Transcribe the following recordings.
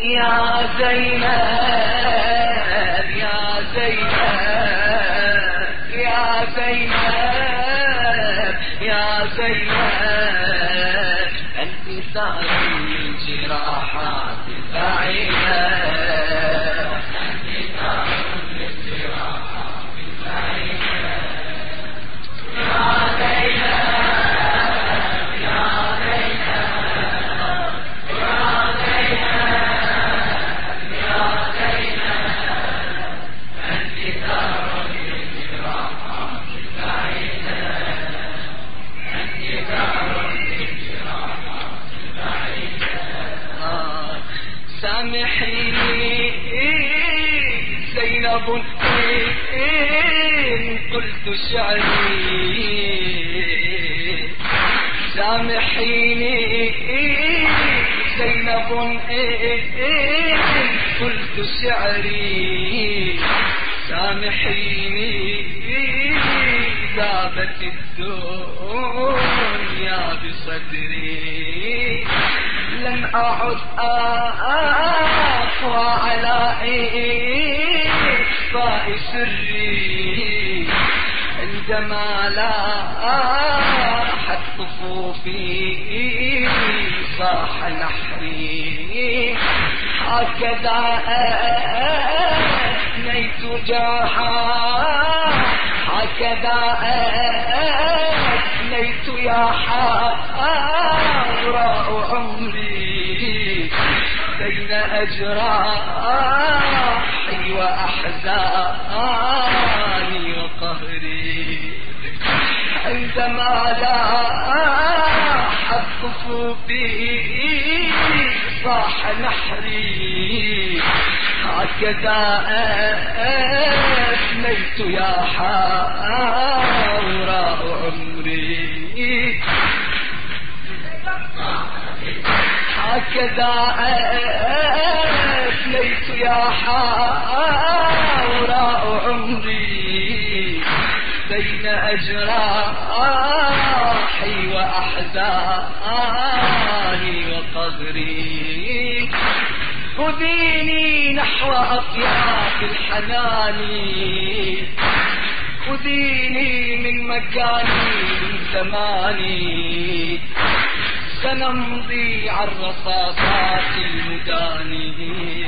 يا زينب يا زينب يا زينب يا زينب أنت ثاري من البعيدة سامحيني زينب إن قلت شعري. سامحيني. زينب إن قلت شعري. سامحيني. ذابت الدنيا بصدري. لن أعد أقوى على إخفاء سري عندما لاحت صفوفي صاح نحري هكذا أثنيت جاحا هكذا أثنيت يا حراء عمري أجراحي وأحزاني وقهري. عندما لاحت صفوفي صاح نحري. هكذا أثنيت يا حراء هكذا أثنيت يا حراء عمري بين أجراحي وأحزاني وقدري خذيني نحو أطياف الحنان. خذيني من مكاني من زماني. سنمضي على الرصاصات المداني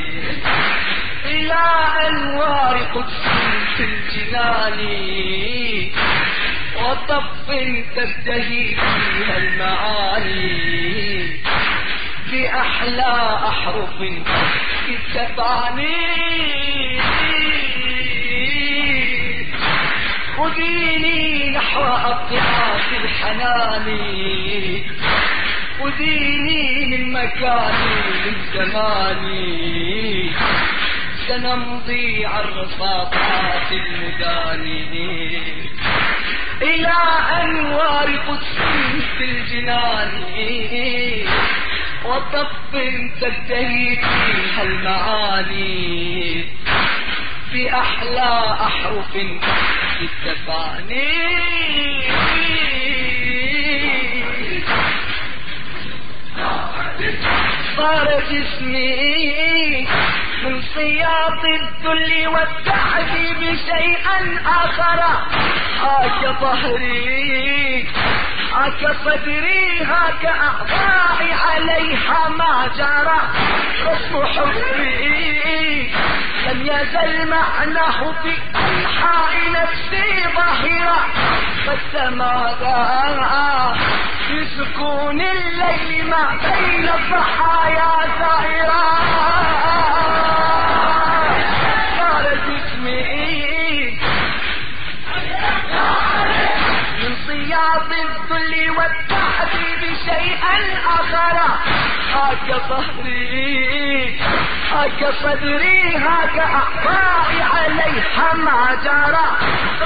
إلى أنوار قدس في الجنان. وطف تزدهي فيها المعاني. بأحلى أحرف التفاني خذيني نحو أطراف الحنان. خذيني من مكاني من زماني سنمضي على الرصاصات المداني. إلى أنوار قدس في الجنان. وطف تزدهي فيها المعاني. بأحلى أحرف في التفاني صار جسمي من سياط الذل والتعذيب شيئا آخر. هاك ظهري هاك صدري هاك أعضائي عليها ما جرى. رسم حبي لم يزل معناه في أنحاء نفسي ظاهرة فالسماء في سكون الليل ما بين الضحايا زائرة صار جسمي من صياط الذل والتعذيب شيئا آخر. هاك ظهري هاك صدري هاك أعضائي عليها ما جرى.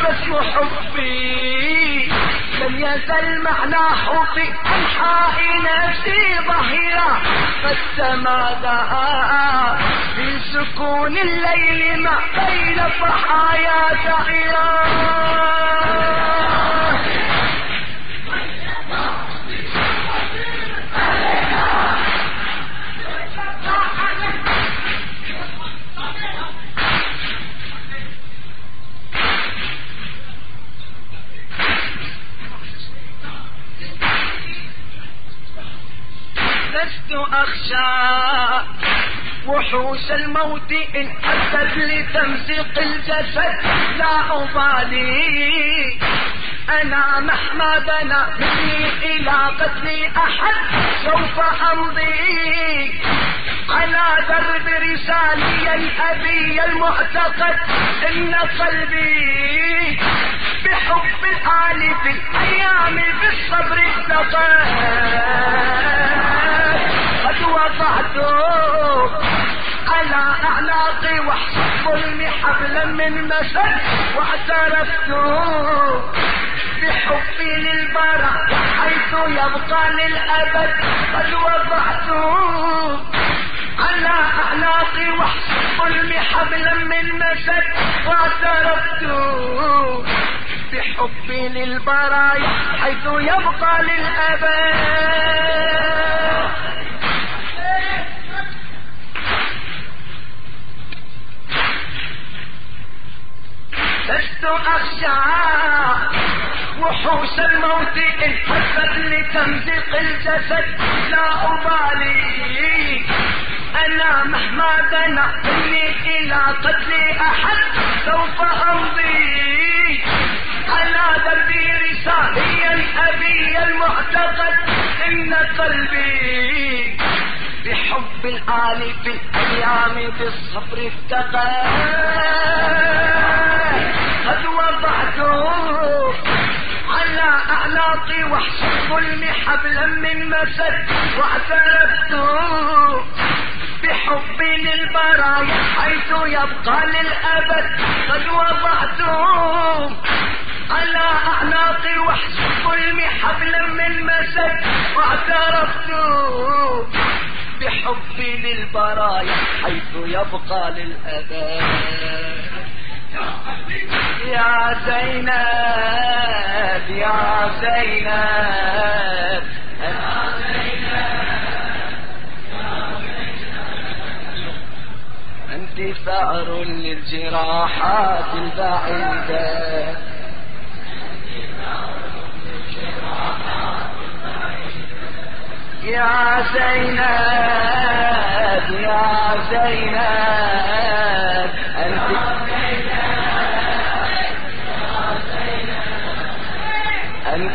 رسم حبي لم يزل معناه في أنحاء نفسي ظهيرا فالسماء في سكون الليل ما بين الضحايا سعيرا. أخشى وحوش الموت إن أتت لتمزيق الجسد. لا أبالي أنا مهما بنا مني إلى قتل أحد سوف أمضي. على درب رسالي الأبي المعتقد. إن قلبي بحب الآل في الأيام بالصبر اتقى وضعت على أعناقي وحسب الظلم حبلا من مسد واعترفت بحبي للبراء حيث يبقى للأبد قد وضعت على أعناقي وحسب الظلم حبلا من مسد واعترفت بحبي للبرايا حيث يبقى للأبد. أخشى وحوش الموت إن حست لتمزيق الجسد. لا أبالي أنا مهما دنا مني إلى قتل أحد سوف أمضي. على دربي رساليا أبي المعتقد إن قلبي بحب الآل في الأيام بالصبر اتقى أعناقي وحش الظلم حبلا من مسد واعترفت بحبي للبرايا حيث يبقى للأبد قد وضعت على أعناقي وحش الظلم حبلا من مسد واعترفت بحبي للبرايا حيث يبقى للأبد. يا زينب يا زينب أنت ثأر للجراحات البعيدة. يا زينب يا زينب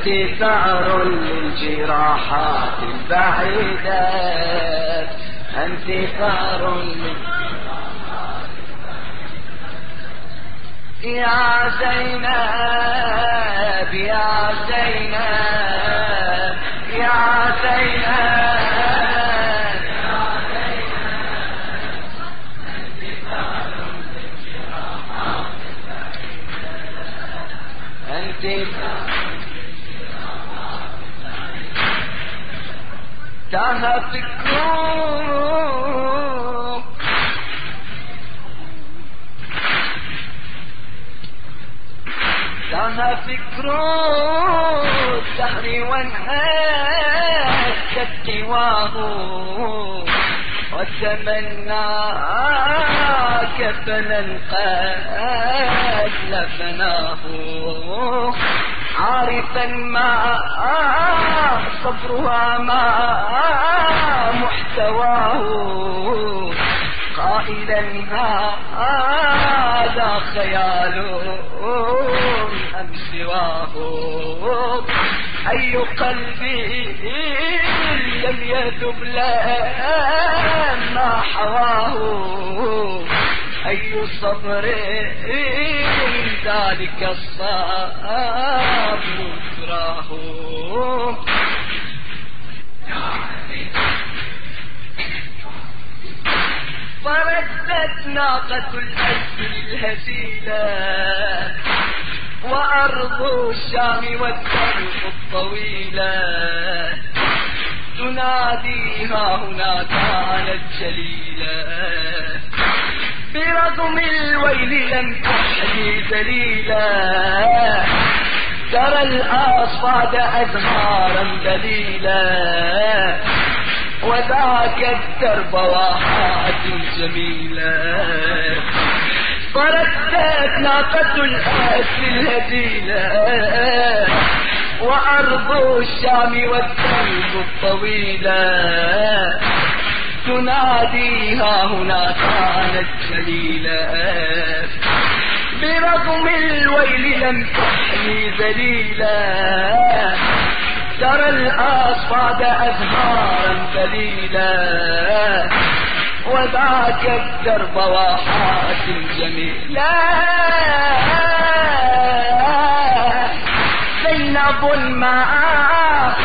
أنت ثأر للجراحات البعيدة. أنت ثأر لل... يا زينب يا زينب يا زينب. أنت تاه فكرك تاه فكر الدهر وانهاك اتواه وتمنى كفنا قد لفناه. عارفا ما صبرها ما محتواه قائلا هذا خيال أم سواه أي قلبي لم يذب لما حواه أي صبر ذلك الصبر يكراه فردت ناقة الأسد الهزيلة وأرض الشام والدرب الطويلة. تناديها هنا كانت جليلة برغم الويل لم تحمي دليلا ترى الأصفاد أزهارا دليلا. وذاك الدرب واحات جميلة فردت ناقة الأسل الهزيلة. وأرض الشام والدرب الطويلة. تناديها هنا كانت جليلة. برغم الويل لم تحمي ذليلا. ترى الأصفاد أزهارا ذليلا. وذاك الدرب واحات جميلة زينب الماء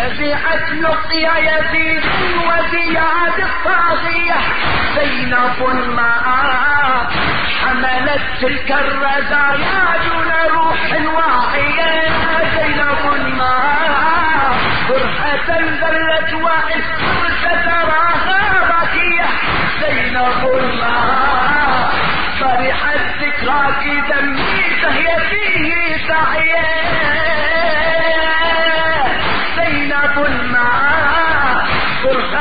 فزعت لقيا يزيد وزياد الطاغية زينب الماء حملت تلك الرزايا دون روح واعية. زينب الماء فرحة ذلت وإن ستراها باكية. زينب الماء فرحت ذكراك دمي فهي فيه سعية.